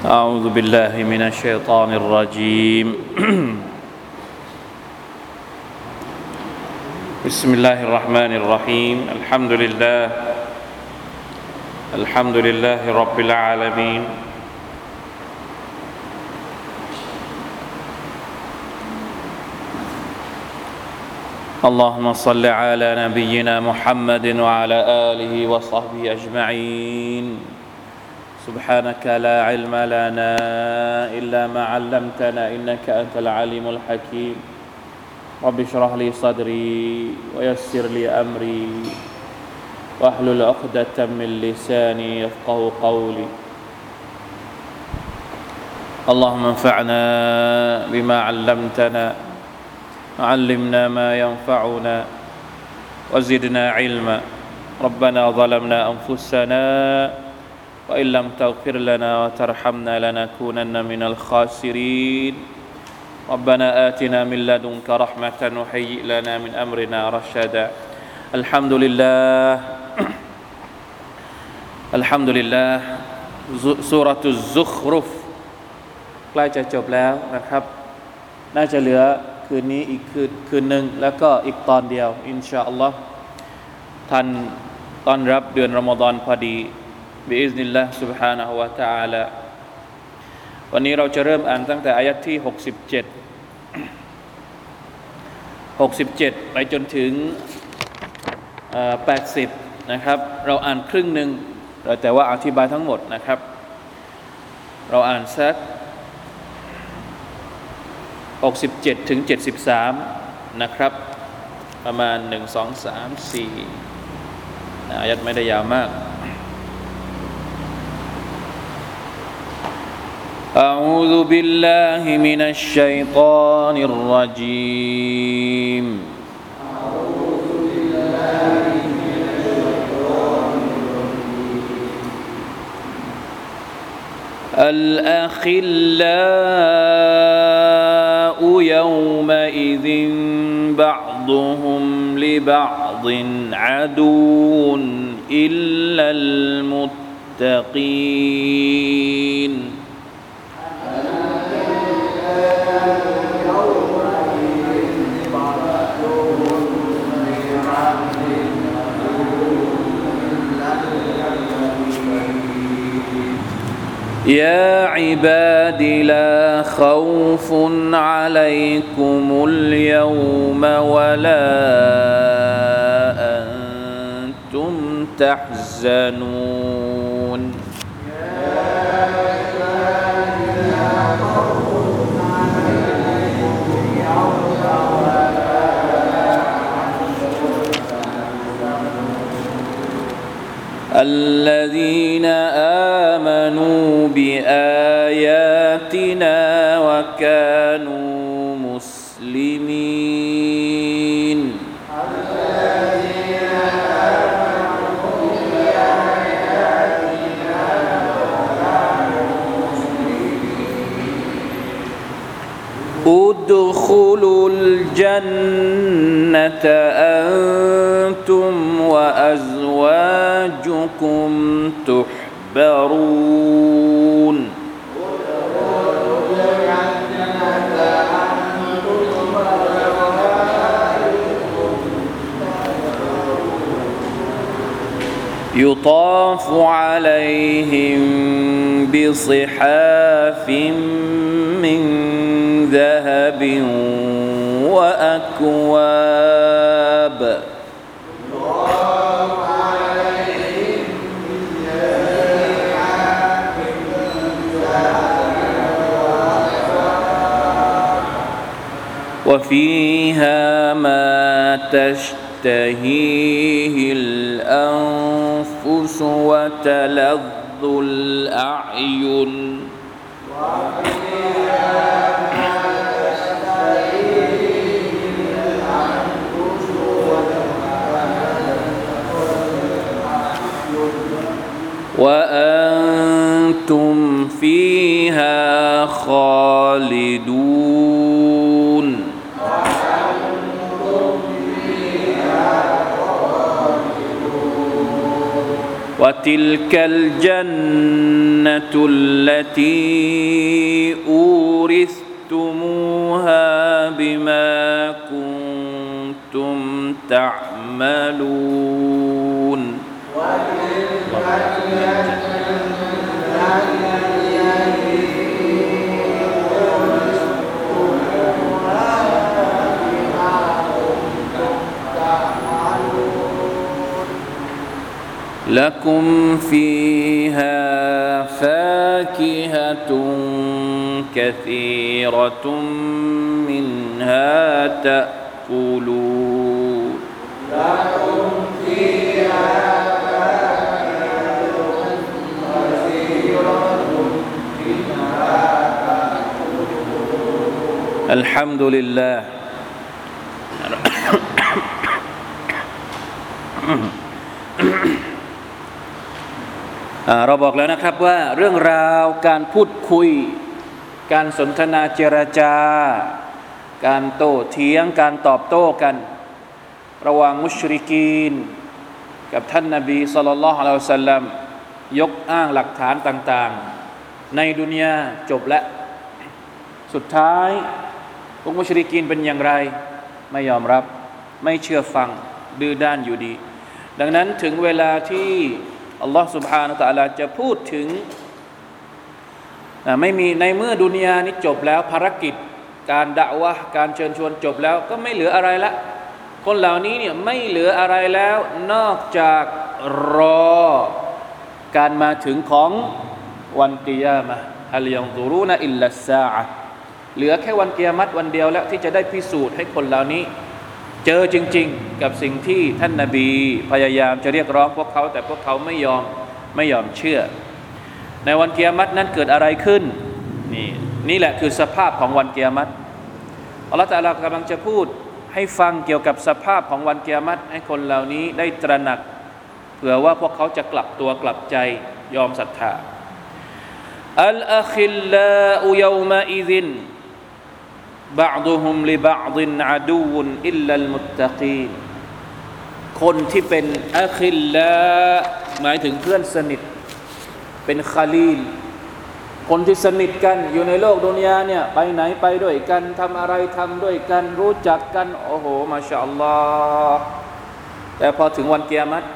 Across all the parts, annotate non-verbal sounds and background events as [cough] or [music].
أعوذ بالله من الشيطان الرجيم. بسم الله الرحمن الرحيم. الحمد لله. الحمد لله رب العالمين. اللهم صل على نبينا محمد وعلى آله وصحبه أجمعين. سبحانك لا علم لنا إلا ما علمتنا إنك أنت العليم الحكيم. رب اشرح لي صدري ويسر لي أمري واحلل عقدة من لساني يفقه قولي. اللهم انفعنا بما علمتنا علمنا ما ينفعنا وزدنا علما. ربنا ظلمنا أنفسنا وإن لم تغفر لنا وترحمنا لنكونن من الخاسرين ربنا آتنا من لدنك رحمة وهيئ لنا من أمرنا رشدا الحمد لله [clears throat] الحمد لله سورة الزخرف ใกล้จะจบแล้วนะครับ น่าจะเหลือคืนนี้อีกคืนคืนหนึ่งแล้วก็อีกตอนเดียว อินชาอัลลอฮ์ทันต้อนรับเดือนรอมฎอนพอดี บิอิสนิลละสุบฮานะฮุวาตาละวันนี้เราจะเริ่มอ่านตั้งแต่อายัดที่ 67 67 ไปจนถึง 80 นะครับ เราอ่านครึ่งหนึ่งแต่ว่าอธิบายทั้งหมดนะครับ เราอ่านสัก 67 ถึง 73 นะครับ ประมาณ 1 2 3 4อายัดไม่ได้ยาวมาก أعوذ بالله من الشيطان الرجيم. الأخلاء يومئذ بعضهم لبعض عدو إلا المتقين. يا عباد لا خوف عليكم اليوم ولا أنتم تحزنون. الذين آمنوا بآياتنا وكانوا مسلمين. ادخلوا الجنة أنتم وأزواجكم. تحبرون. يطاف عليهم بصحاف من ذهب وأكواب. وفيها ما تشتهيه الأنفس وتلذ الأعين. وأنتم فيها خالدون. وتلك الجنة التي أورثتموها بما كنتم تعملون لكم فيها فاكهة كثيرة منها تأكلون لكم فيها الحمد لله เราบอกแล้วนะครับว่าเรื่องราวการพูดคุย การสนทนาเจรจา การโต้เถียง การตอบโต้กัน ระหว่างมุชริกีน กับท่านนาบีสุลต่านละฮ์อัลสัลลัมยกอ้างหลักฐานต่างๆ ในดุนยาจบและสุดท้ายพวกมุชริกีนเป็นอย่างไร ไม่ยอมรับไม่เชื่อฟังดื้อด้านอยู่ดี ดังนั้นถึงเวลาที่ อัลลอฮ์สุบฮานาตะลาจะพูดถึงไม่มีในเมื่อดุนยานี้จบแล้วภารกิจ การด่าวะการเชิญชวนจบแล้วก็ไม่เหลืออะไรละ คนเหล่านี้เนี่ยไม่เหลืออะไรแล้ว นอกจากรอการมาถึงของวันกิยามะอัลยองซูรุนะอิลลัสซาะเหลือแค่วันกิยามัตวันเดียวแล้วที่จะได้พิสูจน์ให้คนเหล่านี้ เจอจริง ๆ กับสิ่งที่ท่านนาบีพยายามจะเรียกร้องพวกเขา แต่พวกเขาไม่ยอมไม่ยอมเชื่อ ในวันเกียรตินั้นเกิดอะไรขึ้นนี่นี่แหละคือสภาพของวันเกียรติอัลลอฮฺตาลากำลังจะพูดให้ฟังเกี่ยวกับสภาพของวันเกียรติให้คนเหล่านี้ได้ตระหนักเผื่อว่าพวกเขาจะกลับตัวกลับใจยอมศรัทธาอัลอาคิลลาอุยมะอิซิน บาดุฮุมลิบาดินอาดูนอิลลัลมุตตะกีนคนที่เป็นอัคิลละหมายถึงเพื่อนสนิท เป็นคาลีล คนที่สนิทกันอยู่ในโลกดุนยาเนี่ย ไปไหนไปด้วยกันทำอะไรทำด้วยกัน รู้จักกัน โอ้โห มาชาอัลลอฮ์แต่พอถึงวันเกียรติ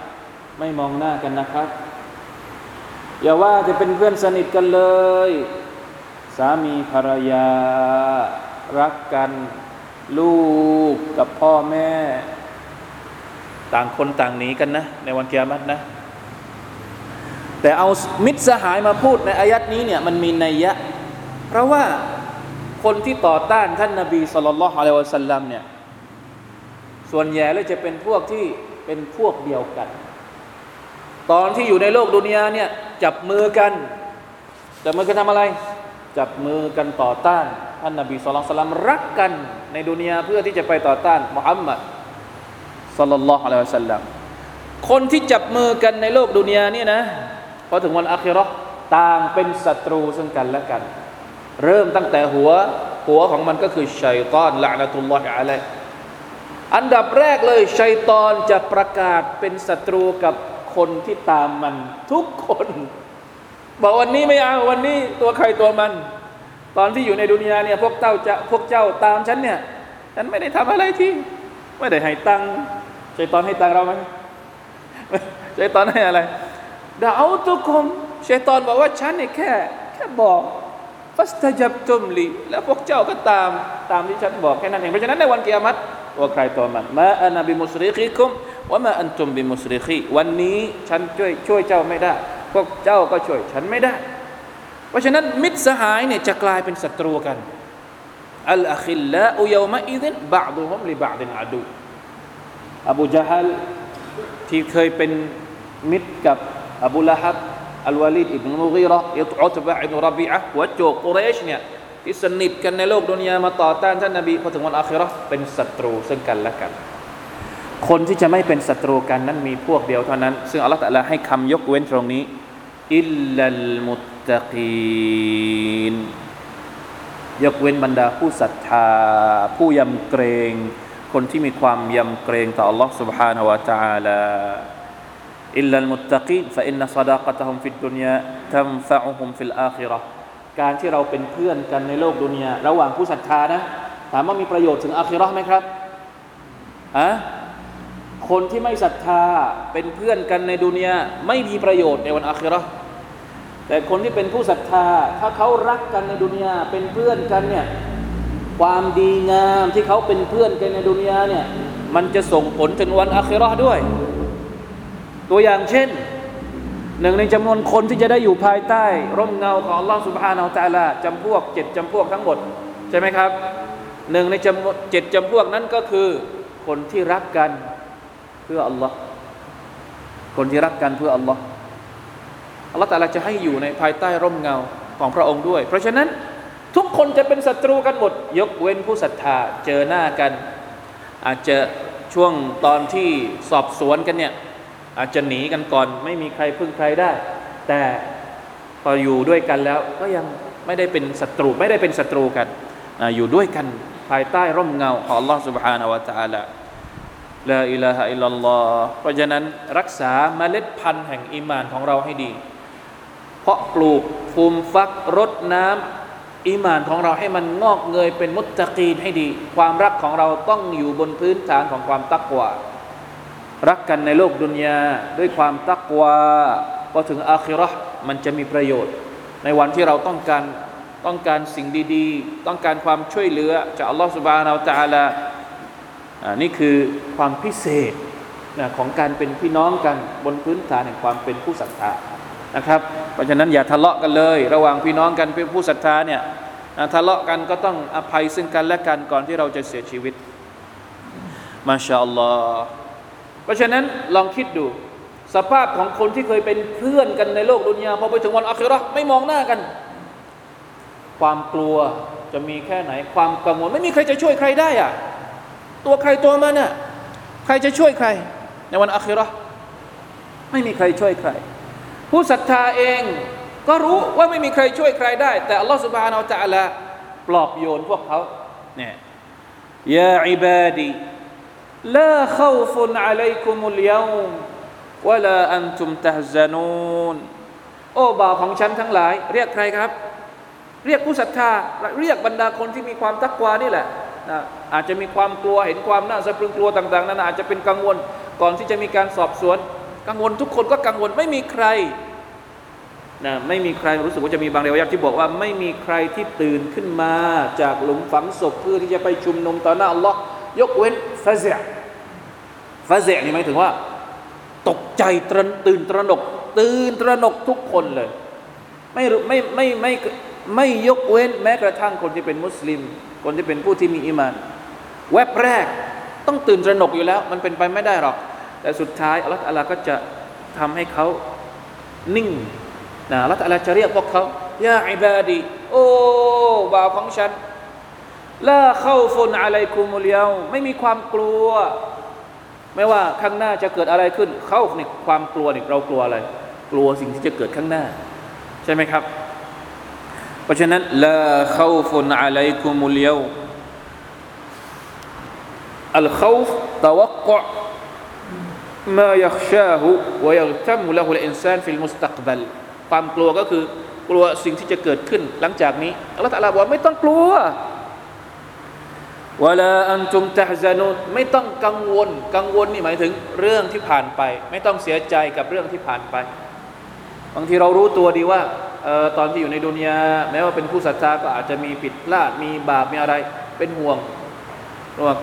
ไม่มองหน้ากันนะครับ อย่าว่าจะเป็นเพื่อนสนิทกันเลย สามีภรรยา รักกัน ลูกกับพ่อแม่ ต่างคนต่างหนีกันนะ ในวันเกียรตินะ แต่เอามิตรสหายมาพูดในอายัดนี้เนี่ยมันมีนัยยะ เพราะว่าคนที่ต่อต้านท่านนาบีสุลต่านละฮ์อะลัยวะสัลลัมเนี่ย ส่วนใหญ่แล้วจะเป็นพวกที่เป็นพวกเดียวกัน ตอนที่อยู่ในโลกดุนยาเนี่ยจับมือกันจับมือกันทำอะไร จับมือกันต่อต้านท่านนบีสุลต่านรักกันในดุนยาเพื่อที่จะไปต่อต้านมุฮัมมัดสลลัลลอฮุอะลัยฮิวสัลลัมคนที่จับมือกันในโลกดุนยาเนี่ยนะพอถึงวันอัคราต่างเป็นศัตรูซึ่งกันและกัน เริ่มตั้งแต่หัวหัวของมันก็คือชัยตอนละนะตุลลอฮิอะลัยอันดับแรกเลยชัยตอนจะประกาศเป็นศัตรูกับคนที่ตามมันทุกคน บอกวันนี้ไม่เอาวันนี้ตัวใครตัวมัน ตอนที่อยู่ในดุนยาเนี่ยพวกเจ้าจะพวกเจ้าตามฉันเนี่ยฉันไม่ได้ทำอะไรที่ ไม่ได้ให้ตังค์ใจตอนให้ตังค์เราไหมใจตอนให้อะไรดาวตุคุมชัยตอนบอกว่าฉันเนี่ยแค่แค่บอกฟัสตจับจุมลีแล้วพวกเจ้าก็ตามตามที่ฉันบอกแค่นั้นเองเพราะฉะนั้นในวันกียรติตัวใครตัวมันมาอานาบิมุสริคีคุมว่ามาอันตุมบิมุสริคีวันนี้ฉันช่วยช่วยเจ้าไม่ได้ พวกเจ้าก็ช่วยฉันไม่ได้ เพราะฉะนั้นมิตรสหายเนี่ยจะกลายเป็นศัตรูกันอัลอาคิลละอุยมะอิดินบาดุฮุมลิบาดินอาดูอบูจาฮัลที่เคยเป็นมิตรกับอบูละฮับอัลวาลิดอิบนุมุกีระอิตุตบะอิบนุรบีอะหัวโจกกุเรชเนี่ยที่สนิทกันในโลกดุนยามาต่อต้านท่านนบีพอถึงวันอาคิราเป็นศัตรูซึ่งกันและกัน คนที่จะไม่เป็นศัตรูกันนั้นมีพวกเดียวเท่านั้น ซึ่งอัลลอฮฺตะลาให้คำยกเว้นตรงนี้ อิลลัลมุตตะกีนยกเว้นบรรดาผู้ศรัทธา ผู้ยำเกรง คนที่มีความยำเกรงต่อ Allah سبحانه และ تعالى إلا المتقين فإن صداقتهم في الدنيا تنفعهم في الآخرة การที่เราเป็นเพื่อนกันในโลกดุนยาระหว่างผู้ศรัทธานะถามว่ามีประโยชน์ถึงอาคิเราะห์ไหมครับอะ คนที่ไม่ศรัทธาเป็นเพื่อนกันในดุนยาไม่มีประโยชน์ในวันอาคิราะห์แต่คนที่เป็นผู้ศรัทธา ถ้าเขารักกันในดุนยาเป็นเพื่อนกันเนี่ยความดีงามที่เขาเป็นเพื่อนกันในดุนยาเนี่ยมันจะส่งผลถึงวันอาคิราะห์ด้วย ตัวอย่างเช่น หนึ่งในจำนวนคนที่จะได้อยู่ภายใต้ ร่มเงาของอัลลอฮฺสุบฮานาอัลตะลาจำพวกเจ็ดจำพวกทั้งหมด ใช่ไหมครับหนึ่งในจำเจ็ดจำพวกนั้นก็คือคนที่รักกัน เพื่ออัลลอฮ์คนที่รักกันเพื่ออัลลอฮ์อัลลอฮ์แต่ละจะให้อยู่ในภายใต้ร่มเงาของพระองค์ด้วย เพราะฉะนั้นทุกคนจะเป็นศัตรูกันหมด ยกเว้นผู้ศรัทธาเจอหน้ากัน อาจจะช่วงตอนที่สอบสวนกันเนี่ยอาจจะหนีกันก่อน ไม่มีใครพึ่งใครได้ แต่พออยู่ด้วยกันแล้วก็ยังไม่ได้เป็นศัตรูไม่ได้เป็นศัตรูกันออยู่ด้วยกันภายใต้ร่มเงาของ Allah Subhanahu wa Taala ลาอิลาฮะอิลลัลลอฮ์เพราะฉะนั้นรักษาเมล็ดพันธุ์แห่งอีมานของเราให้ดี เพราะปลูกฟูมฟักรดน้ำอีมานของเราให้มันงอกเงยเป็นมุตตะกีนให้ดี ความรักของเราต้องอยู่บนพื้นฐานของความตักวารักกันในโลกดุนยาด้วยความตักวาพอถึงอาคิราะห์มันจะมีประโยชน์ ในวันที่เราต้องการต้องการสิ่งดี ๆ ต้องการความช่วยเหลือจากอัลลอฮฺสุบานาอัลตะลา นี่คือความพิเศษนะของการเป็นพี่น้องกันบนพื้นฐานแห่งความเป็นผู้ศรัทธานะครับ เพราะฉะนั้นอย่าทะเลาะกันเลย ระหว่างพี่น้องกันเป็นผู้ศรัทธาเนี่ยทะเลาะกันก็ต้องอภัยซึ่งกันและกันก่อนที่เราจะเสียชีวิต มาชาอัลลอฮ์เพราะฉะนั้นลองคิดดู สภาพของคนที่เคยเป็นเพื่อนกันในโลกดุนยาพอไปถึงวันอัคราไม่มองหน้ากัน ความกลัวจะมีแค่ไหนความกังวลไม่มีใครจะช่วยใครได้อะ ตัวใครตัวมันน่ะใครจะช่วยใคร ในวันอัคราไม่มีใครช่วยใคร ผู้ศรัทธาเองก็รู้ว่าไม่มีใครช่วยใครได้ แต่อัลลอฮฺสุบฮานาอัลลอฮฺปลอบโยนพวกเขาเนี่ยยาอิบาดีลาขาวฟุนอะลัยกุมุลยามวะลาอันตุมตะฮซานูนโอ้บ่าวของฉันทั้งหลาย เรียกใครครับ เรียกผู้ศรัทธา เรียกบรรดาคนที่มีความตักวานี่แหละ นะอาจจะมีความกลัวเห็นความน่าสะพรึงกลัวต่างๆนั้นอาจจะเป็นกังวลก่อนที่จะมีการสอบสวน กังวลทุกคนก็กังวลไม่มีใครนะไม่มีใครรู้สึกว่าจะมีบางเรียกที่บอกว่าไม่มีใครที่ตื่นขึ้นมาจากหลุมฝังศพเพื่อที่จะไปชุมนุมต่อหน้าอัลลอฮ์ยกเว้นฟาเซฟาเซนี่หมายถึงว่า ตกใจตรนตื่นตระหนก ตื่นตระหนกทุกคนเลย ไม่ไม่ไม่ไม่ไม่ยกเว้นแม้กระทั่งคนที่เป็นมุสลิม คนที่เป็นผู้ที่มีอิมาน แวบแรกต้องตื่นตระหนกอยู่แล้ว มันเป็นไปไม่ได้หรอก แต่สุดท้ายอัลลอฮฺก็จะทำให้เขานิ่งนะอัลลอฮฺจะเรียกพวกเขายาอิบาดีโอ้บ่าวของฉันลาเข้าฟุนอะไรคุมุลียาไม่มีความกลัว ไม่ว่าข้างหน้าจะเกิดอะไรขึ้น เข้าในความกลัวนี่เรากลัวอะไร กลัวสิ่งที่จะเกิดข้างหน้า ใช่ไหมครับ เพราะฉะนั้นลาข้าฟนอะไรกุมุลเยวอัลข้าตะวักกะมายักชาหุวยักตัมุละหุลอินซานฟิลมุสตักบัลความกลัวก็คือกลัวสิ่งที่จะเกิดขึ้นหลังจากนี้อัลลอฮฺตะลาบอกไม่ต้องกลัววลาอันจุมตะฮานุไม่ต้องกังวล กังวลนี่หมายถึงเรื่องที่ผ่านไป ไม่ต้องเสียใจกับเรื่องที่ผ่านไป บางทีเรารู้ตัวดีว่า ออตอนที่อยู่ในดุนยาแม้ว่าเป็นผู้ศรัทธาก็อาจจะมีผิดพลาดมีบาปมีอะไรเป็นห่วง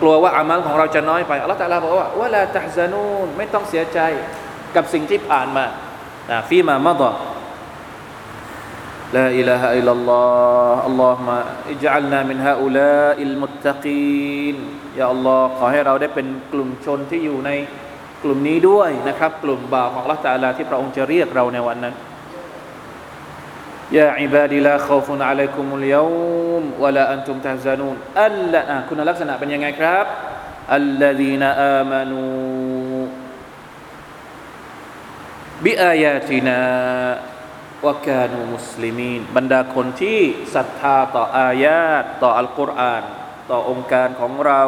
กลัวว่าอามัลของเราจะน้อยไปอัลลอฮฺตะลาบอกว่าولا تحزنون ไม่ต้องเสียใจกับสิ่งที่ผ่านมาفي ما مضى لا إله إلا الله اللهم اجعلنا من هؤلاء المتقين يا الله ขอให้เราได้เป็นกลุ่มชนที่อยู่ในกลุ่มนี้ด้วยนะครับ กลุ่มบ่าวของอัลลอฮฺตะลาที่พระองค์จะเรียกเราในวันนั้น ยาอิบาดิลาขอฟุนอะลัยกุมุลยามวะลาอันตุมตะฮซานูนอัลละคุณลักษณะเป็นยังไงครับอัลลดีนอามานูบิอายาตินาวกานูมุสลิมีนบรรดาคนที่ศรัทธาต่ออายาตต่ออัลกุรอาน ต่อองค์การของเรา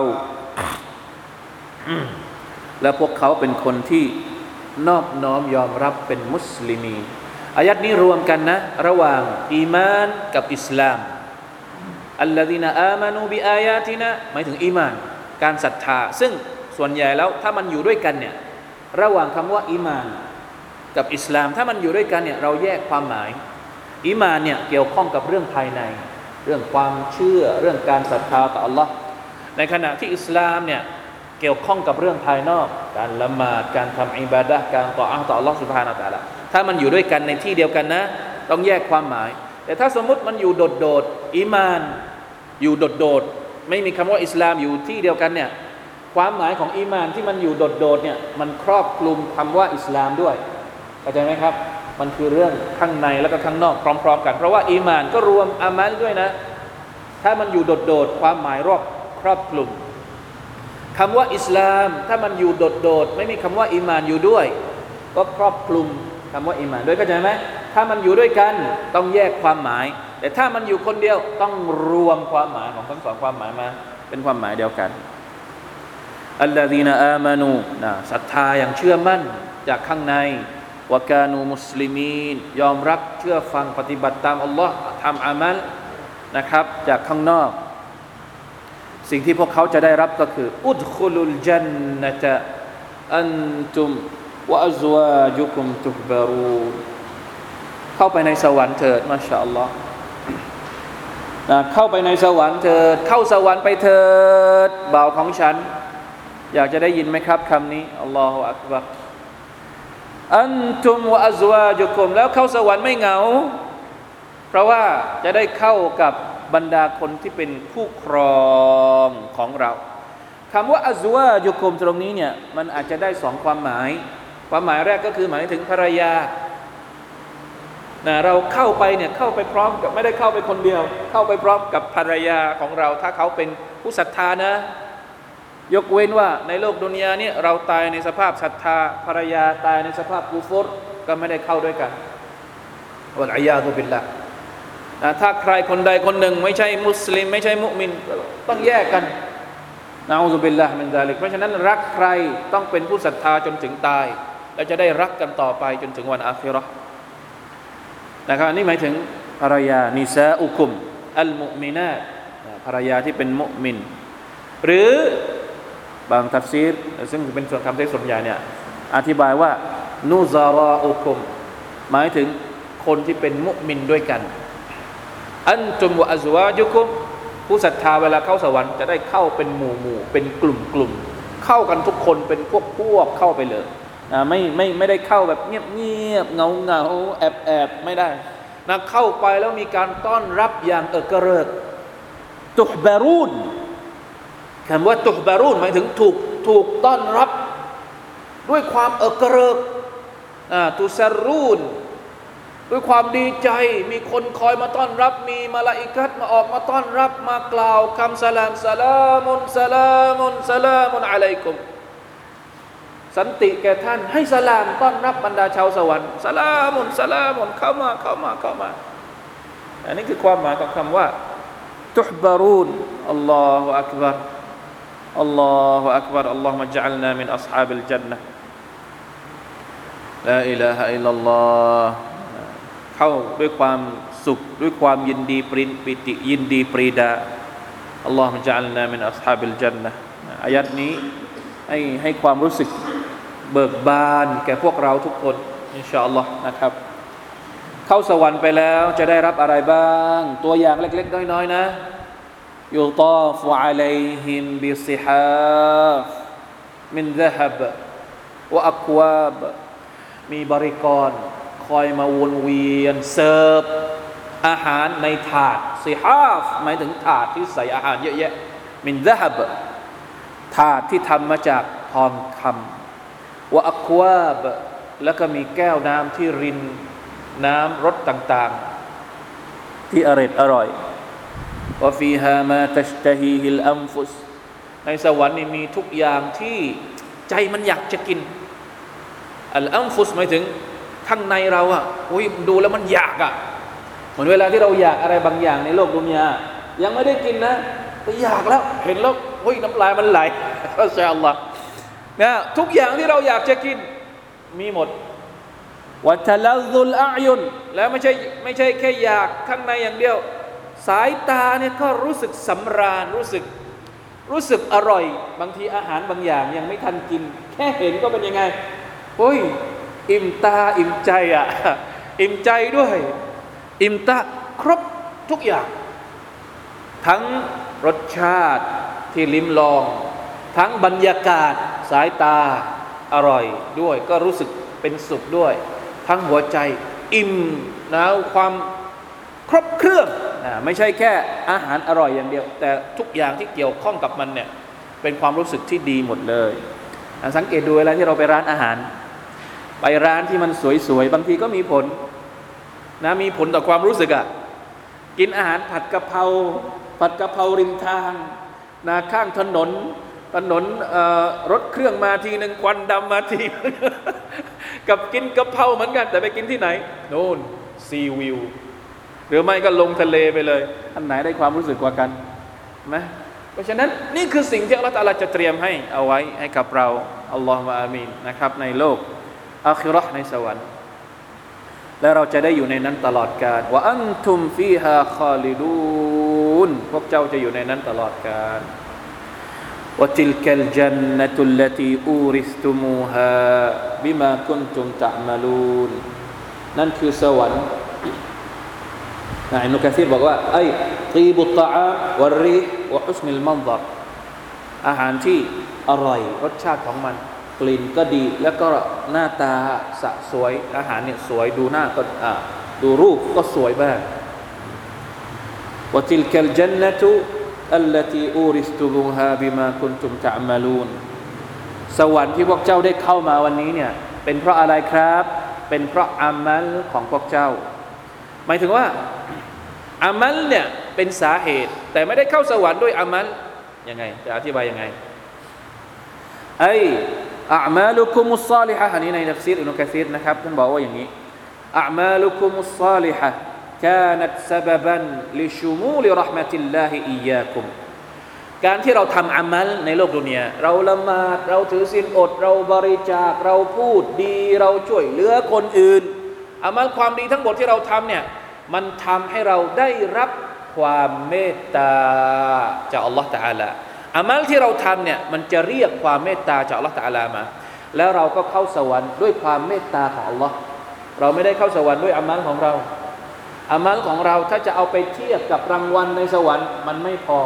และพวกเขาเป็นคนที่นอบน้อมยอมรับเป็นมุสลิมี อายัดนี้รวมกันนะ ระหว่างอีมานกับอิสลามอัลลอฮีนอามานูบิอายาตินะหมายถึงอีมาน การศรัทธา ซึ่งส่วนใหญ่แล้วถ้ามันอยู่ด้วยกันเนี่ยระหว่างคำว่าอีมาน กับอิสลาม ถ้ามันอยู่ด้วยกันเนี่ยเราแยกความหมายอีมานเนี่ยเกี่ยวข้องกับเรื่องภายใน เรื่องความเชื่อเรื่องการศรัทธาต่อ Allah ในขณะที่อิสลามเนี่ยเกี่ยวข้องกับเรื่องภายนอก การละหมาดการทำอิบาดะการต่ออัลต่อ Allah สุบฮานาตะละ ถ้ามันอยู่ด้วยกันในที่เดียวกันนะ ต้องแยกความหมาย แต่ถ้าสมมุติมันอยู่โดดๆอีมาน อยู่โดดๆไม่มีคำว่าอิสลามอยู่ที่เดียวกันเนี่ยความหมายของอีมานที่มันอยู่โดดๆเนี่ยมันครอบคลุมคำว่าอิสลามด้วยเข้าใจไหมครับ มันคือเรื่องข้างในแล้วก็ข้างนอกพร้อม ๆ กัน เพราะว่าอีมานก็รวมอามัลด้วยนะ ถ้ามันอยู่โดดๆความหมายรอบครอบคลุมคำว่าอิสลาม ถ้ามันอยู่โดดๆไม่มีคำว่าอีมานอยู่ด้วย ก็ครอบคลุม คำว่าอีมานด้วยเข้าใจไหมถ้ามันอยู่ด้วยกันต้องแยกความหมาย แต่ถ้ามันอยู่คนเดียวต้องรวมความหมายของทั้งสองความหมายมา เป็นความหมายเดียวกันอัลลอฮีนาอามานูนะศรัทธาอย่างเชื่อมั่นจากข้างในวกานูมุสลิมีนยอมรับเชื่อฟังปฏิบัติตามอัลลอฮ์ทำอามัลนะครับ จากข้างนอก สิ่งที่พวกเขาจะได้รับก็คือ อุดคุลุลจันนตะอันตุม วะอัซวาจุคุมตุบารูเข้าไปในสวรรค์เถิดมาชาอัลลอฮ์เข้าไปในสวรรค์เถิด เข้าสวรรค์ไปเถิดบ่าวของฉัน อยากจะได้ยินไหมครับคำนี้อัลลอฮฺอักบัรอันตุมวะอัซวาจุคุมแล้วเข้าสวรรค์ไม่เหงา เพราะว่าจะได้เข้ากับบรรดาคนที่เป็นคู่ครองของเราคำว่าอัซวาจุคุมตรงนี้เนี่ยมันอาจจะได้สองความหมาย ความหมายแรกก็คือหมายถึงภรรยานะเราเข้าไปเนี่ยเข้าไปพร้อมกับไม่ได้เข้าไปคนเดียว เข้าไปพร้อมกับภรรยาของเรา ถ้าเขาเป็นผู้ศรัทธานะ ยกเว้นว่าในโลกดุนยาเนี่ยเราตายในสภาพศรัทธาภรรยาตายในสภาพกูฟรก็ไม่ได้เข้าด้วยกันวัลอายาตุบิลละถ้าใครคนใดคนหนึ่ง ไม่ใช่มุสลิม ไม่ใช่มุมินต้องแยกกันนะอูซุบิลละมินซาลิกเพราะฉะนั้นรักใครต้องเป็นผู้ศรัทธาจนถึงตาย และจะได้รักกันต่อไปจนถึงวันอาคิรอนะครับนี่หมายถึงภรรยานิซาอุคุม อัลมุมินาภรรยาที่เป็นมุมิน หรือบางทัฟซีรซึ่งเป็นส่วนคำที่ส่วนใหญ่เนี่ยอธิบายว่านูซาราอุคุม หมายถึงคนที่เป็นมุมินด้วยกัน อันจุมวะอัซวาจุคุม ผู้ศรัทธาเวลาเข้าสวรรค์จะได้เข้าเป็นหมู่หมู่เป็นกลุ่มกลุ่มเข้ากันทุกคนเป็นพวกพวกเข้าไปเลย ไม่ไม่ไม่ได้เข้าแบบเงียบเงียบเงาเงาแอบแอบไม่ได้นะเข้าไปแล้วมีการต้อนรับอย่างเอกเริกตุบารูนคำว่าตุบารูนหมายถึงถูกถูกต้อนรับ ด้วยความเอกเริกตุสรูนด้วยความดีใจมีคนคอยมาต้อนรับ มีมาลาอิกัดมาออกมาต้อนรับมากล่าวคำสลามสลามุนสลามุนสลามุนอะลัยกุม สันติแก่ท่าน ให้สลามต้อนรับบรรดาชาวสวรรค์سلام سلام เข้ามาเข้ามาเข้ามา อันนี้คือความหมายของคำว่าتحبرون الله أكبر الله أكبر اللهم اجعلنا من أصحاب الجنة لا إله إلا الله เข้าด้วยความสุขด้วยความยินดีปรินปิติยินดีปรีดาاللهم اجعلنا من أصحاب الجنةอายะฮ์นี้ให้ให้ความรู้สึก เบิกบาน แก่พวกเราทุกคน إن شاء الله นะครับ เข้าสวรรค์ไปแล้วจะได้รับอะไรบ้าง ตัวอย่างเล็ก ๆ น้อยๆนะيطاف عليهم بصحاف من ذهب وأكواب มีบริกร คอยมาวนเวียนเสิร์ฟอาหารในถาดซิฮาฟหมายถึงถาดที่ใส่อาหารเยอะแยะมินซะฮับถาดที่ทำมาจากทองคำ วะอัควาบ แล้วก็มีแก้วน้ำที่รินน้ำรสต่างๆ ที่อร่อยอร่อยวะฟีฮามาตัชตะฮีฮิลอัมฟุส ในสวรรค์นี่มีทุกอย่างที่ใจมันอยากจะกิน อัลอัมฟุสหมายถึงข้างในเราอะอุ้ยดูแล้วมันอยากอะเหมือนเวลาที่เราอยากอะไรบางอย่างในโลกดุนยา ยังไม่ได้กินนะแต่อยากแล้ว เห็นแล้วเฮ้ยน้ำลายมันไหลก็ใช่อัลลอฮ์ นะทุกอย่างที่เราอยากจะกินมีหมดวัตลซุลอายุนแล้วไม่ใช่ไม่ใช่แค่อยากข้างในอย่างเดียว สายตาเนี่ยก็รู้สึกสำราญรู้สึก รู้สึกอร่อย บางทีอาหารบางอย่างยังไม่ทันกิน แค่เห็นก็เป็นยังไงโอ้ยอิ่มตาอิ่มใจอะอิ่มใจด้วย อิ่มตาครบทุกอย่าง ทั้งรสชาติที่ลิ้มลอง ทั้งบรรยากาศสายตาอร่อยด้วย ก็รู้สึกเป็นสุขด้วย ทั้งหัวใจอิ่มนะความครบเครื่องนะไม่ใช่แค่อาหารอร่อยอย่างเดียว แต่ทุกอย่างที่เกี่ยวข้องกับมันเนี่ยเป็นความรู้สึกที่ดีหมดเลยสังเกตดูเวลาที่เราไปร้านอาหาร ไปร้านที่มันสวยๆบางทีก็มีผลนะมีผลต่อความรู้สึกอะ่ะกินอาหารผัดกะเพราผัดกะเพราริมทางนะข้างถนน ถนนรถเครื่องมาทีหนึ่งควันดำมาที กับกินกะเพราเหมือนกัน แต่ไปกินที่ไหน โน่นซีวิว หรือไม่ก็ลงทะเลไปเลย อันไหนได้ความรู้สึกกว่ากันไหมเพราะฉะนั้นนี่คือสิ่งที่อัลลอฮฺจะเตรียมให้เอาไว้ให้กับเราอัลลอฮฺมาอามีนนะครับ ในโลกอาคิรอในสวรรค์และเราจะได้อยู่ในนั้นตลอดกาลว่าอันทุมฟีฮาคาลิดูนพวกเจ้าจะอยู่ในนั้นตลอดกาล وتلك الجنة التي أورثتموها بما كنتم تعملون นั่นคือสวรรค์นะอินุกะซีรบอกว่าไอ้ตีบุตตะวรีวะฮุสนิลมันดรอาหารที่อร่อยรสชาติของมันกลิ่นก็ดี แล้วก็หน้าตาสะสวย อาหารเนี่ยสวยดูหน้าก็ดูรูปก็สวยบ้างวติลกัลจันนตุ อัลลตีอูริสตุบุฮาบิมาคุนตุมตะมาลูนสวรรค์ที่พวกเจ้าได้เข้ามาวันนี้เนี่ยเป็นเพราะอะไรครับ เป็นเพราะอามัลของพวกเจ้า หมายถึงว่าอามัลเนี่ยเป็นสาเหตุ แต่ไม่ได้เข้าสวรรค์ด้วยอามัลยังไงจะอธิบายยังไงไออามาลุคุมุสซาลิฮะอันนี้ในนักซีรอินุกะซีรนะครับท่านบอกว่าอย่างนี้อามาลุคุมุสซาลิฮะ كانت سببا لشمول رحمة الله إياكم การที่เราทำอามัลในโลกดุนยาเราละหมาดเราถือศีลอด เราบริจาคเราพูดดีเราช่วยเหลือคนอื่นอามัลความดีทั้งหมดที่เราทำเนี่ยมันทำให้เราได้รับความเมตตาจากอัลลอฮฺตะอาลาอามัลที่เราทำเนี่ยมันจะเรียกความเมตตาจากอัลลอฮฺตะอาลามา แล้วเราก็เข้าสวรรค์ด้วยความเมตตาของอัลลอฮ์เราไม่ได้เข้าสวรรค์ด้วยอามัลของเรา อามัลของเราถ้าจะเอาไปเทียบกับรางวัลในสวรรค์มันไม่พอ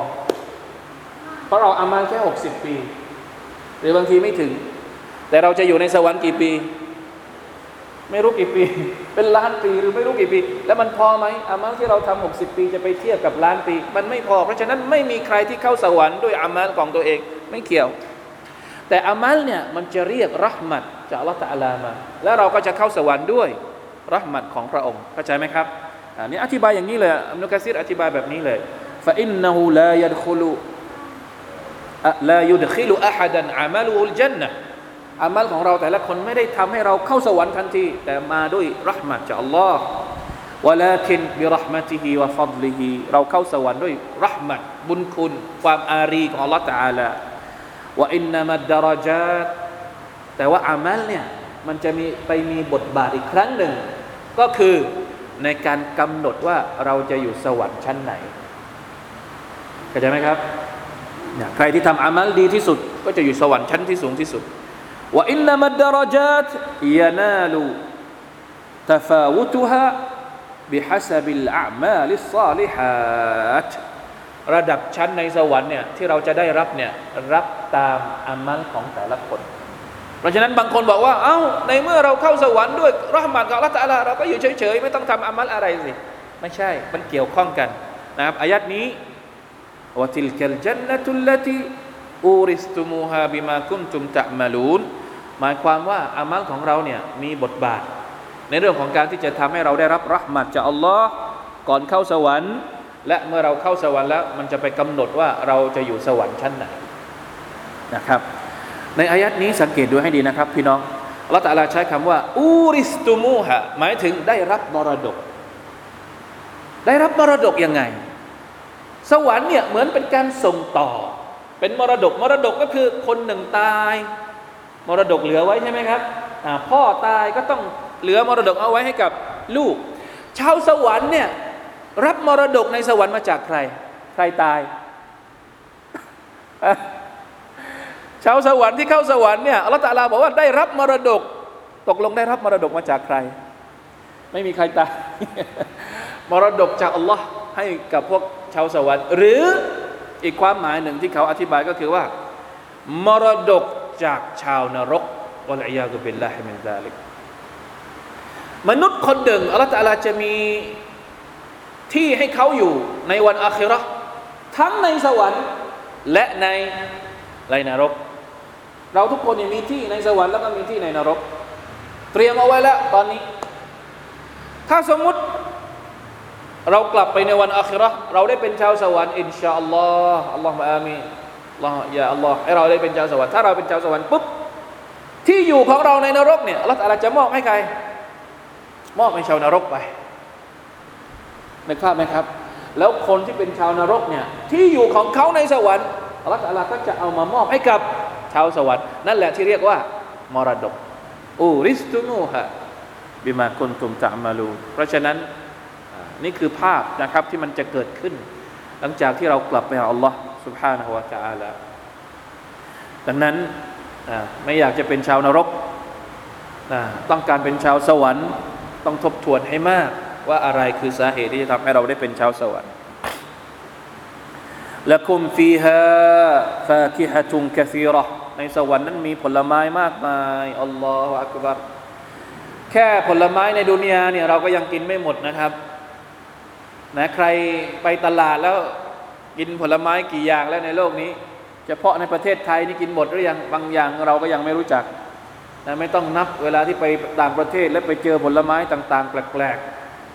เพราะเราอามัลแค่หกสิบปี หรือบางทีไม่ถึง แต่เราจะอยู่ในสวรรค์กี่ปี ไม่รู้กี่ปี เป็นล้านปีหรือไม่รู้กี่ปี แล้วมันพอไหมอามัลที่เราทำหกสิบปีจะไปเทียบกับล้านปี มันไม่พอ เพราะฉะนั้นไม่มีใครที่เข้าสวรรค์ด้วยอามัลของตัวเองไม่เกี่ยว แต่อามัลเนี่ยมันจะเรียกรหมัดจากอัลลอฮฺตะลามา แล้วเราก็จะเข้าสวรรค์ด้วยรหมัดของพระองค์เข้าใจไหมครับ อันนี้อธิบายอย่างนี้เลยอัมนุกะซีรอธิบายแบบนี้เลยฟาอินนหูลายัดคุลุลายุดขิลุอะฮัดันอามัลุลจันนะอามัลของเราแต่ละคนไม่ได้ทำให้เราเข้าสวรรค์ทันที แต่มาด้วยรัหมัดจากอัลลอฮ์วะลาคินบิรหมัติฮิวะฟัดลิฮิเราเข้าสวรรค์ด้วยรัหมัดบุญคุณ ความอารีของอัลลอฮ์ตะอาลาวะอินนามัดดารจาตแต่ว่าอามัลเนี่ยมันจะมีไปมีบทบาทอีกครั้งหนึ่ง ก็คือ ในการกำหนดว่าเราจะอยู่สวรรค์ชั้นไหนเข้าใจไหมครับเนี่ยใครที่ทำอามัลดีที่สุด ก็จะอยู่สวรรค์ชั้นที่สูงที่สุดว่าอินนามัดดารจัตยานาลูทฟาวตุฮะบิฮัสบิลอามาลิซาลิฮัตระดับชั้นในสวรรค์เนี่ยที่เราจะได้รับเนี่ยรับตามอามัลของแต่ละคน เพราะฉะนั้นบางคนบอกว่า เอา้า ในเมื่อเราเข้าสวรรค์ด้วยรหมัดกับละตาลาเราก็อยู่เฉยๆ ไม่ต้องทำอามัลอะไรสิ ไม่ใช่ มันเกี่ยวข้องกันนะครับอายัดนี้วติลกัลจันนตุลลติอูริสตุมูฮาบิมาคุนตุมตะมาลูนหมายความว่าอามัลของเราเนี่ยมีบทบาท ในเรื่องของการที่จะทำให้เราได้รับรหมัดจากอัลลอฮ์ก่อนเข้าสวรรค์ และเมื่อเราเข้าสวรรค์แล้ว มันจะไปกำหนดว่าเราจะอยู่สวรรค์ชั้นไหนนะครับ ในอายัดนี้สังเกตดูให้ดีนะครับ พี่น้องอัลลอฮฺตะลาใช้คำว่าอูริสตูมูฮะหมายถึงได้รับมรดก ได้รับมรดกยังไง สวรรค์เนี่ยเหมือนเป็นการส่งต่อ เป็นมรดกมรดกก็คือคนหนึ่งตาย มรดกเหลือไว้ใช่ไหมครับพ่อตายก็ต้องเหลือมรดกเอาไว้ให้กับลูก ชาวสวรรค์เนี่ยรับมรดกในสวรรค์มาจากใคร ใครตาย ชาวสวรรค์ที่เข้าสวรรค์เนี่ยอัลลอฮฺตะลาบอกว่าได้รับมรดก ตกลงได้รับมรดกมาจากใคร ไม่มีใครตายมรดกจากอัลลอฮ์ให้กับพวกชาวสวรรค์ หรืออีกความหมายหนึ่งที่เขาอธิบายก็คือว่า มรดกจากชาวนรกوالعياذ بالله من ذلك มนุษย์คนหนึ่งอัลลอฮฺตะลาจะมีที่ให้เขาอยู่ในวันอาคิเราะห์ทั้งในสวรรค์และในในนรก เราทุกคนมีที่ในสวรรค์แล้วก็มีที่ในนรก เตรียมเอาไว้แล้วตอนนี้ ถ้าสมมุติเรากลับไปในวันอาคิเราะห์เราได้เป็นชาวสวรรค์إن شاء اللهฮ์อัลลอฮฺอามีอัลลอฮฺยาอัลลอฮ์ให้เราได้เป็นชาวสวรรค์ถ้าเราเป็นชาวสวรรค์ปุ๊บที่อยู่ของเราในนรกเนี่ยอัลลอฮฺจะมอบให้ใคร มอบให้ชาวนรกไปนึกภาพไหมครับ แล้วคนที่เป็นชาวนรกเนี่ยที่อยู่ของเขาในสวรรค์อัลลอฮฺก็จะเอามามอบให้กับาวสวรรค์นั่นแหละที่เรียกว่ามรดกอูริสตุมูฮะบิมาคุณตุมจะมาลูเพราะฉะนั้นนี่คือภาพนะครับที่มันจะเกิดขึ้น หลังจากที่เรากลับไปหาอัลลอฮ์สุบฮานะฮวาตาละดังนั้นไม่อยากจะเป็นชาวนรกต้องการเป็นชาวสวรรค์ต้องทบทวนให้มากว่าอะไรคือสาเหตุที่จะทำให้เราได้เป็นชาวสวรรค์ละคุมฟีฮาฟาคิฮะตุงกะซีรอ ในสวรรค์นั้นมีผลไม้มากมายอัลลอฮฺอักบัรแค่ผลไม้ในดุนยาเนี่ยเราก็ยังกินไม่หมดนะครับนะใครไปตลาดแล้วกินผลไม้กี่อย่างแล้วในโลกนี้เฉพาะในประเทศไทยนี่กินหมดหรือยังบางอย่างเราก็ยังไม่รู้จักนะไม่ต้องนับเวลาที่ไปต่างประเทศแล้วไปเจอผลไม้ต่าง ๆ แปลก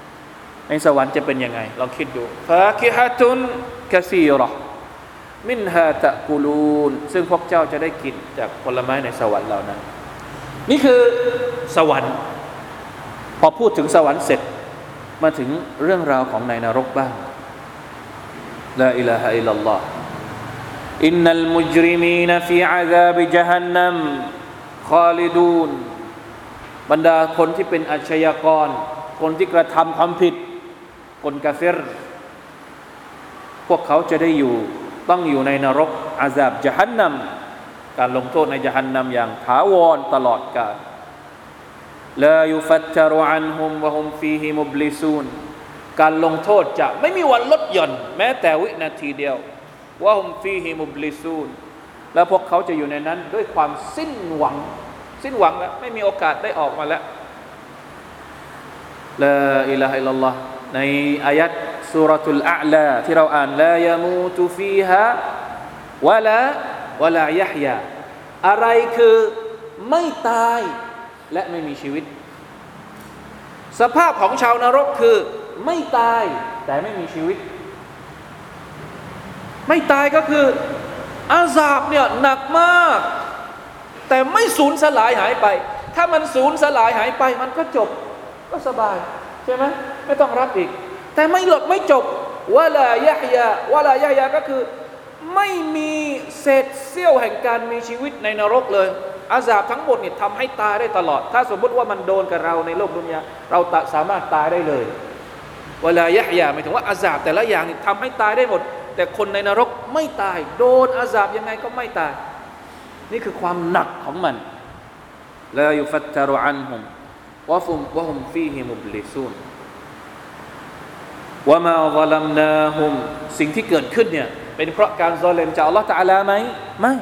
ๆในสวรรค์จะเป็นยังไงลองคิดดูฟาคิฮะตุนกะซีรอ มินฮาตะกูลูน ซึ่งพวกเจ้าจะได้กินจากผลไม้ในสวรรค์เหล่านั้น นี่คือสวรรค์ พอพูดถึงสวรรค์เสร็จมาถึงเรื่องราวของในนรกบ้างลาอิลาฮะอิลลัลลอฮ์อินนัลมุจริมีนฟีอาซาบิจฮันนัมคอลิดูนบรรดาคนที่เป็นอาชญากร คนที่กระทำความผิด คนกาเฟรพวกเขาจะได้อยู่ ต้องอยู่ในนรกอาซาบจฮันนัมการลงโทษในจฮันนัมอย่างถาวรตลอดกาลลายุฟัตจารุอันฮุมวะฮุมฟีฮิมุบลิซูนการลงโทษจะไม่มีวันลดหย่อน แม้แต่วินาทีเดียวว่าฮุมฟีฮิมุบลิซูนแล้วพวกเขาจะอยู่ในนั้นด้วยความสิ้นหวัง สิ้นหวังแล้วไม่มีโอกาสได้ออกมาแล้วลาอิลาฮะอิลลัลลอฮ์ในอายัด สุรทุลอาลาที่เราอ่านลายามูตุฟีฮะวะลาวะลายะฮยาอะไรคือไม่ตายและไม่มีชีวิต สภาพของชาวนรกคือไม่ตายแต่ไม่มีชีวิต ไม่ตายก็คืออาซาบเนี่ยหนักมาก แต่ไม่สูญสลายหายไป ถ้ามันสูญสลายหายไป มันก็จบก็สบาย ใช่ไหมไม่ต้องรับอีก แต่ไม่หลดไม่จบวะลายะฮยาวะลายะฮยาก็คือ ไม่มีเศษเสี้ยวแห่งการมีชีวิตในนรกเลย อาซาบทั้งหมดเนี่ยทำให้ตายได้ตลอด ถ้าสมมติว่ามันโดนกับเราในโลกดุนยาเราสามารถตายได้เลยเวลายะยาหมายถึงว่าอาซาบแต่ละอย่างนี่ทำให้ตายได้หมด แต่คนในนรกไม่ตาย โดนอาซาบยังไงก็ไม่ตาย นี่คือความหนักของมันลายุฟัตตารุอันฮุมวะฟุมวะฮุมฟีฮิมุบลิซูน วะมาซลัมนาฮุมสิ่งที่เกิดขึ้นเนี่ยเป็นเพราะการซอเลมจากอัลลอฮฺตะอาลาไหมไม่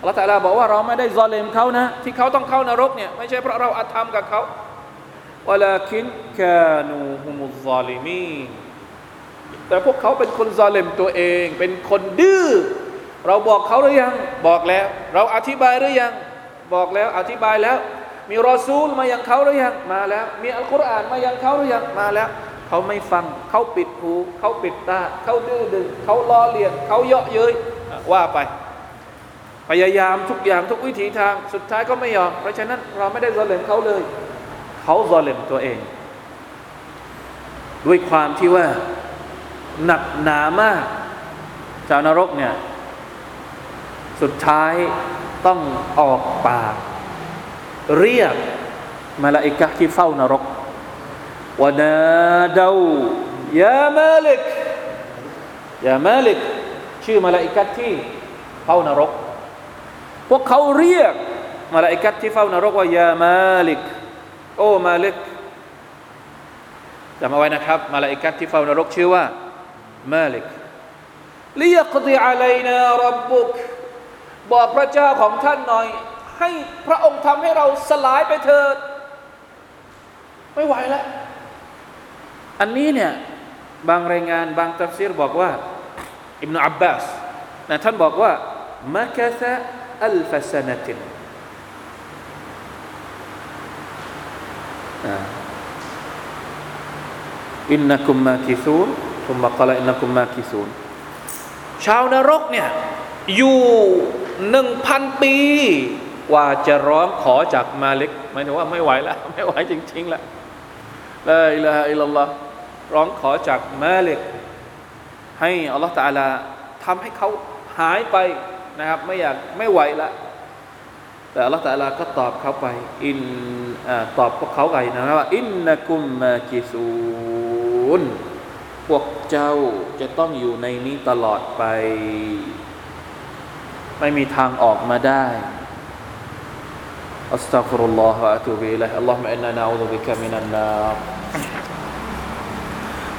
อัลลอฮฺตะอาลาบอกว่าเราไม่ได้ซอเลมเขานะ ที่เขาต้องเข้านรกเนี่ยไม่ใช่เพราะเราอาธรรมกับเขาวลาคินกานูฮุมุซาลิมีแต่พวกเขาเป็นคนซาเลมตัวเอง เป็นคนดื้อเราบอกเขาหรือยัง บอกแล้ว เราอธิบายหรือยัง บอกแล้วอธิบายแล้ว มีรอซูลมายังเขาหรือยังมาแล้ว มีอัลกุรอานมายังเขาหรือยังมาแล้ว เขาไม่ฟัง เขาปิดหู เขาปิดตา เขาดื้อดึง เขาล้อเลียน เขาเยาะเย้ยว่าไป พยายามทุกอย่างทุกวิถีทาง สุดท้ายก็ไม่ยอม เพราะฉะนั้นเราไม่ได้ซาเลมเขาเลย เขาซอเลมตัวเอง ด้วยความที่ว่าหนักหนามากชาวนรกเนี่ย สุดท้ายต้องออกปาก เรียกมาลาอิกะที่เฝ้านรก วนาดาวยามาลิกยามาลิกชื่อมาลาอิกะที่เฝ้านรก พวกเขาเรียกมาลาอิกะที่เฝ้านรกว่ายามาลิก โอ้มาลิกจำเอาไว้นะครับ มาลาอิกะที่เฝ้านรกชื่อว่ามาลิกลียกดีอะลัยนารับบุกบอกพระเจ้าของท่านหน่อย ให้พระองค์ทำให้เราสลายไปเถิด ไม่ไหวแล้ว อันนี้เนี่ยบางรายงานบางตัฟซีรบอกว่าอิบนาอับบาสนะท่านบอกว่ามักซะอัลฟสนตินอินนักุมมาคิซูนทุมมะกลาอินนักุมมาคิซูนชาวนรกเนี่ยอยู่หนึ่งพันปีกว่าจะร้องขอจากมาเล็กหมายถึงว่าไม่ไหวแล้ว ไม่ไหวจริง ๆ แล้วลาอิลาฮะอิลลัลลอฮ์ ร้องขอจากมาเล็ก ให้อัลลอฮฺตาลาทำให้เขาหายไปนะครับ ไม่อยากไม่ไหวละแต่อัลลอฮฺตาลาก็ตอบเขาไป อินอตอบพวกเขาไปนะว่าอินนักุมมากิซูนพวกเจ้าจะต้องอยู่ในนี้ตลอดไป ไม่มีทางออกมาได้ أستغفر الله وأتوب إليه اللهم إنا نعوذ بك من النار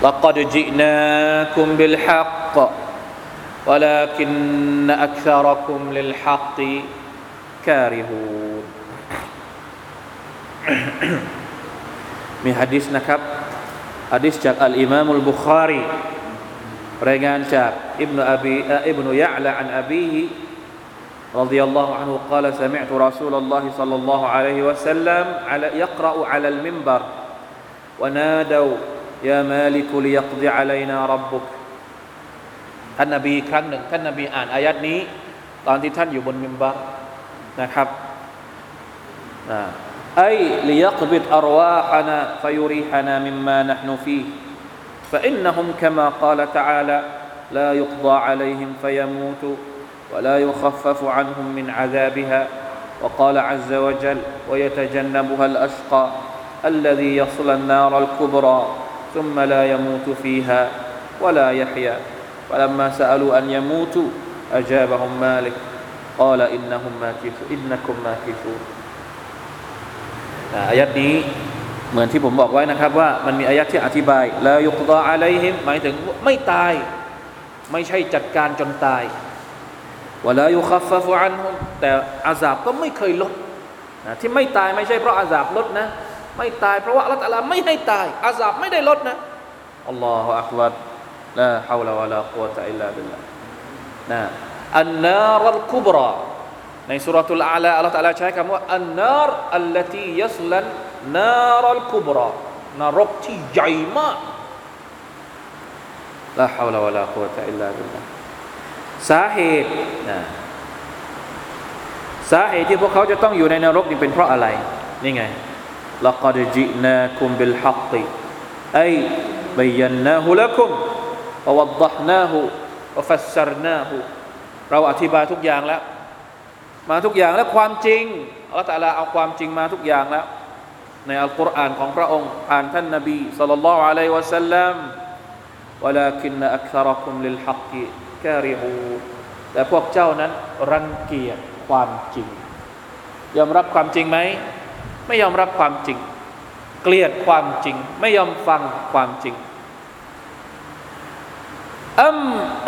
لقد جئناكم بالحق ولكن أكثركم للحق كارهون มีฮะดิษนะครับฮะดิษจากอัลอิมามอัลบุคารีรายงานจากอิบนุอบีอิบนุยะละอันอบีฮิ رضي الله عنه قال سمعت رسول الله صلى الله عليه وسلم على يقرأ على المنبر ونادوا يا مالك ليقضي علينا ربك ท่านนบีครั้งหนึ่งท่านนบีอ่านอายัดนี้ ตอนที่ท่านอยู่บนมิมบัรนะครับไอ้ ليقبض أرواحنا فيريحنا مما نحن فيه فإنهم كما قال تعالى لا يقضى عليهم فيموتوا ولا يخفف عنهم من عذابها وقال عز وجل ويتجنبها الأشقى الذي يصل النار الكبرى ثم لا يموت فيها ولا يحيا فلما سألوا أن يموتوا أجابهم مالك قال إنهم ماكثون إنكم ماكثون อายัดนี้เหมือนที่ผมบอกไว้นะครับว่ามันมีอายัดที่อธิบายแล้วยุกตออะลัยฮิมหมายถึงไม่ตาย ไม่ใช่จัดการจนตายวลายุคัฟฟะฟุอันฮุมแต่อาซาบก็ไม่เคยลดนะที่ไม่ตายไม่ใช่เพราะอาซาบลดนะ ไม่ตายเพราะว่าอัลลอฮฺไม่ให้ตาย อาซาบไม่ได้ลดนะالله أكبر لا حول ولا قوة إلا بالله นะ النار الكبرى ใน سورة الأعلى อัลลอฮฺตะลาใช้คำว่าالنار الذي يصلى النار الكبرى นรกที่ใหญ่มากلا حول ولا قوة إلا بالله สาเหตุนะสาเหตุที่พวกเขาจะต้องอยู่ในนรกนี่เป็นเพราะอะไรนี่ไง لقد جئناكم بالحق أي بيناه لكم ووضحناه وفسرناه เราอธิบายทุกอย่างแล้ว มาทุกอย่างและความจริงอัลลอฮฺตะลาเอาความจริงมาทุกอย่างแล้ว ในอัลกุรอานของพระองค์ผ่านท่านนบีสัลลัลลอฮุอะลัยฮิวะสัลลัม ولكن أكثركم للحق กริฮูแต่พวกเจ้านั้นรังเกียจความจริง ยอมรับความจริงไหม ไม่ยอมรับความจริง เกลียดความจริง ไม่ยอมฟังความจริงอัม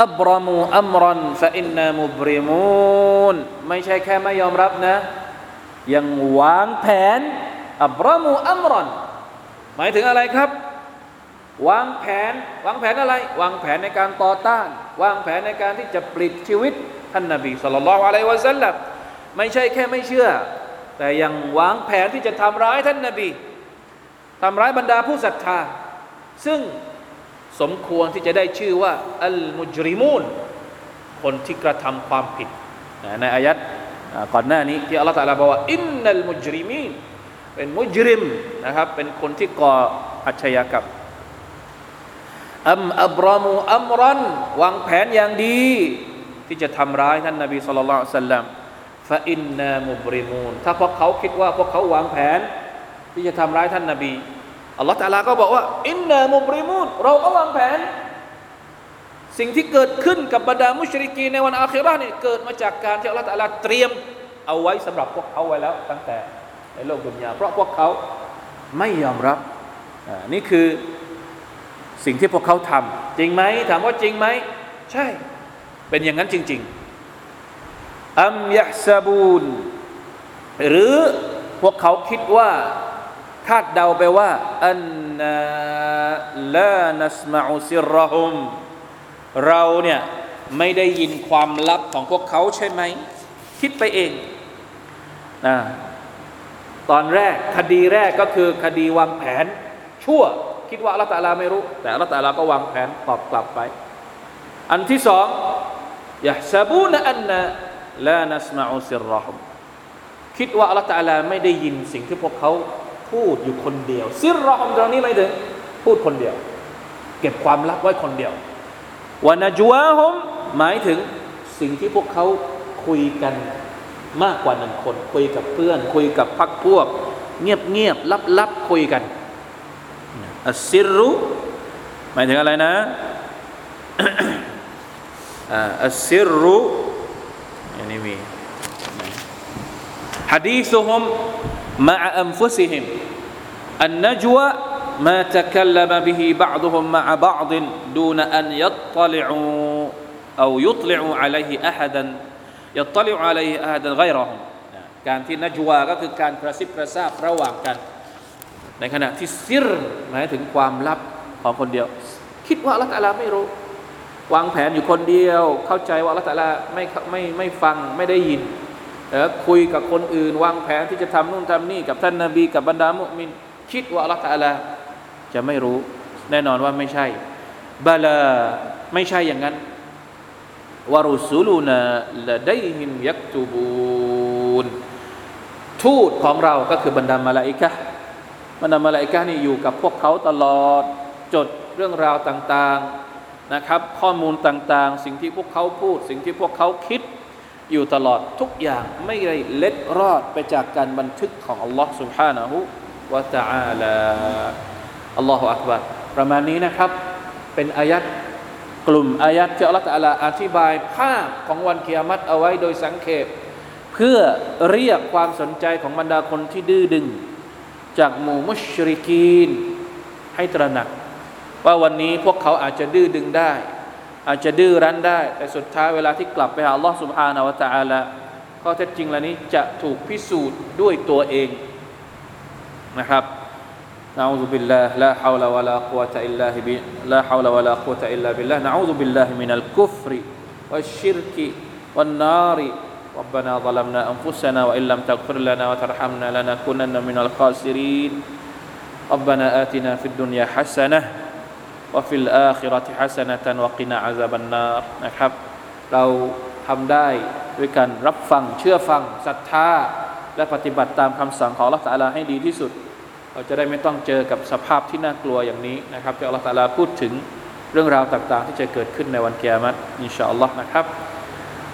อับรามูอัมรันฟะอินนามุบริมูนไม่ใช่แค่ไม่ยอมรับนะ ยังวางแผนอับรามูอัมรันหมายถึงอะไรครับ วางแผน วางแผนอะไร วางแผนในการต่อต้าน วางแผนในการที่จะปลิดชีวิตท่านนบีสุลต่านละอะลัยวะสัลลัมไม่ใช่แค่ไม่เชื่อ แต่ยังวางแผนที่จะทำร้ายท่านนบีทำร้ายบรรดาผู้ศรัทธา ซึ่งสมควรที่จะได้ชื่อว่าอัลมุจริมูนคนที่กระทำความผิด ในอายัดก่อนหน้านี้ที่อัลลอฮฺตรัสบอกว่าอินนัลมุจริมีนเป็นมุจริมนะครับเป็นคนที่ก่ออาชญากรรมอัมอับรามูอัมรันวางแผนอย่างดี ที่จะทำร้ายท่านนบีสุลต่านสัลลัม ฟาอินนามุบริมูนถ้าพวกเขาคิดว่าพวกเขาวางแผน ที่จะทำร้ายท่านนาบีอัลลอฮฺตาลาก็บอกว่า อินนามุบริมูนเราก็วางแผน สิ่งที่เกิดขึ้นกับบรรดามุชริกีในวันอาคิราเนี่ยเกิดมาจากการที่อัลลอฮฺตาลาเตรียมเอาไว้สำหรับพวกเขาไว้แล้ว ตั้งแต่ในโลกดุนยาเพราะพวกเขาไม่ยอมรับนี่คือสิ่งที่พวกเขาทำจริงไหมถามว่าจริงไหม ใช่ เป็นอย่างนั้นจริง ๆ อัมยะซาบูนหรือพวกเขาคิดว่าคาดเดาไปว่าอันนาลานัสมาอุซิรรหุมเราเนี่ยไม่ได้ยินความลับของพวกเขาใช่ไหม คิดไปเองนะตอนแรกคดีแรกก็คือคดีวางแผน ชั่ว คิดว่าลลอฮฺตาลาไม่รู้ แต่ลลอฮฺตาลาก็วางแผนตอบกลับไป อันที่สองยะซาบูนอันนะ ลานัสมาอุซิรรหุมคิดว่าอัลลอฮฺตาลาไม่ได้ยินสิ่งที่พวกเขาพูดอยู่คนเดียว ซิรรหุมตรงนี้ไม่ถึงพูดคนเดียว เก็บความลับไว้คนเดียววานาจวาฮุมหมายถึงสิ่งที่พวกเขาคุยกันมากกว่าหนึ่งคน คุยกับเพื่อน คุยกับพักพวก เงียบเงียบลับลับคุยกันอัสซิรุหมายถึงอะไรนะอัสซิรุ อันนี้มี حديثهم مع أنفسهم النجوى ما تكلم به بعضهم مع بعض دون أن يطلعوا أو يطلعوا عليه أحدا يطلع عليه أحدا غيرهم การที่นัจวาก็คือการกระซิบกระซาบระหว่างกัน ในขณะที่ซิรหมายถึงความลับของคนเดียว คิดว่าอัลลอฮฺตะอาลาไม่รู้ วางแผนอยู่คนเดียว เข้าใจว่าลลอฮฺตะอาลาไม่ไม่ไม่ฟังไม่ได้ยินเออคุยกับคนอื่น วางแผนที่จะทำนู่นทำนี่ กับท่านนาบี กับบรรดามุมิน คิดว่าลลอฮฺตะอาลาจะไม่รู้ แน่นอนว่าไม่ใช่บาลาไม่ใช่อย่างนั้นวารุสูลูนาละได้หิมยักตูบูนทูตของเราก็คือบรรดามาลาอิกะบรรดามาลาอิกะนี่อยู่กับพวกเขาตลอดจดเรื่องราวต่าง ๆ นะครับ ข้อมูลต่างๆ สิ่งที่พวกเขาพูด สิ่งที่พวกเขาคิด อยู่ตลอดทุกอย่างไม่ได้เล็ดรอดไปจากการบันทึกของอัลลอฮ์ سبحانه และ تعالى อัลลอฮฺอักบารประมาณนี้นะครับ เป็นอายัดกลุ่มอายัดที่อัลลอฮฺตะอาลาอธิบายภาพของวันกิยามัตเอาไว้โดยสังเขปเพื่อเรียกความสนใจของบรรดาคนที่ดื้อดึง จากหมู่มุชริกีน ให้ตระหนัก ว่าวันนี้พวกเขาอาจจะดื้อดึงได้ อาจจะดื้อรั้นได้ แต่สุดท้ายเวลาที่กลับไปหาอัลลอฮฺ سبحانه และ تعالى ข้อเท็จจริงเหล่านี้จะถูกพิสูจน์ด้วยตัวเองนะครับ نعوذ بالله لا حول ولا قوة إلا ب... لا حول ولا قوة إلا بالله نعوذ بالله من الكفر والشرك والنار ربنا ظلمنا أنفسنا وإن لم تغفر لنا وترحمنا لنكونن من الخاسرين ربنا آتنا في الدنيا حسنة وفي الآخرة حسنة وقنا عذاب النار นะครับ เราทำได้ด้วยการรับฟังเชื่อฟังศรัทธา และปฏิบัติตามคำสั่งของอัลลอฮฺตะอาลาให้ดีที่สุด เราจะได้ไม่ต้องเจอกับสภาพที่น่ากลัวอย่างนี้นะครับที่อัลลอฮฺตะอาลาพูดถึงเรื่องราวต่างๆ ที่จะเกิดขึ้นในวันกิยามัตอินชาอัลลอฮ์นะครับ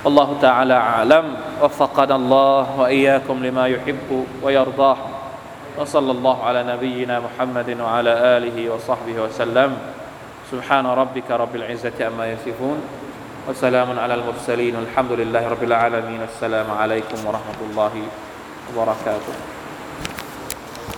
والله تعالى أعلم وفقنا الله وإياكم لما يحب ويرضاه وصلى الله على نبينا محمد وعلى آله وصحبه وسلم سبحان ربك رب العزة أما يصفون وسلام على المرسلين والحمد لله رب العالمين السلام عليكم ورحمة الله وبركاته.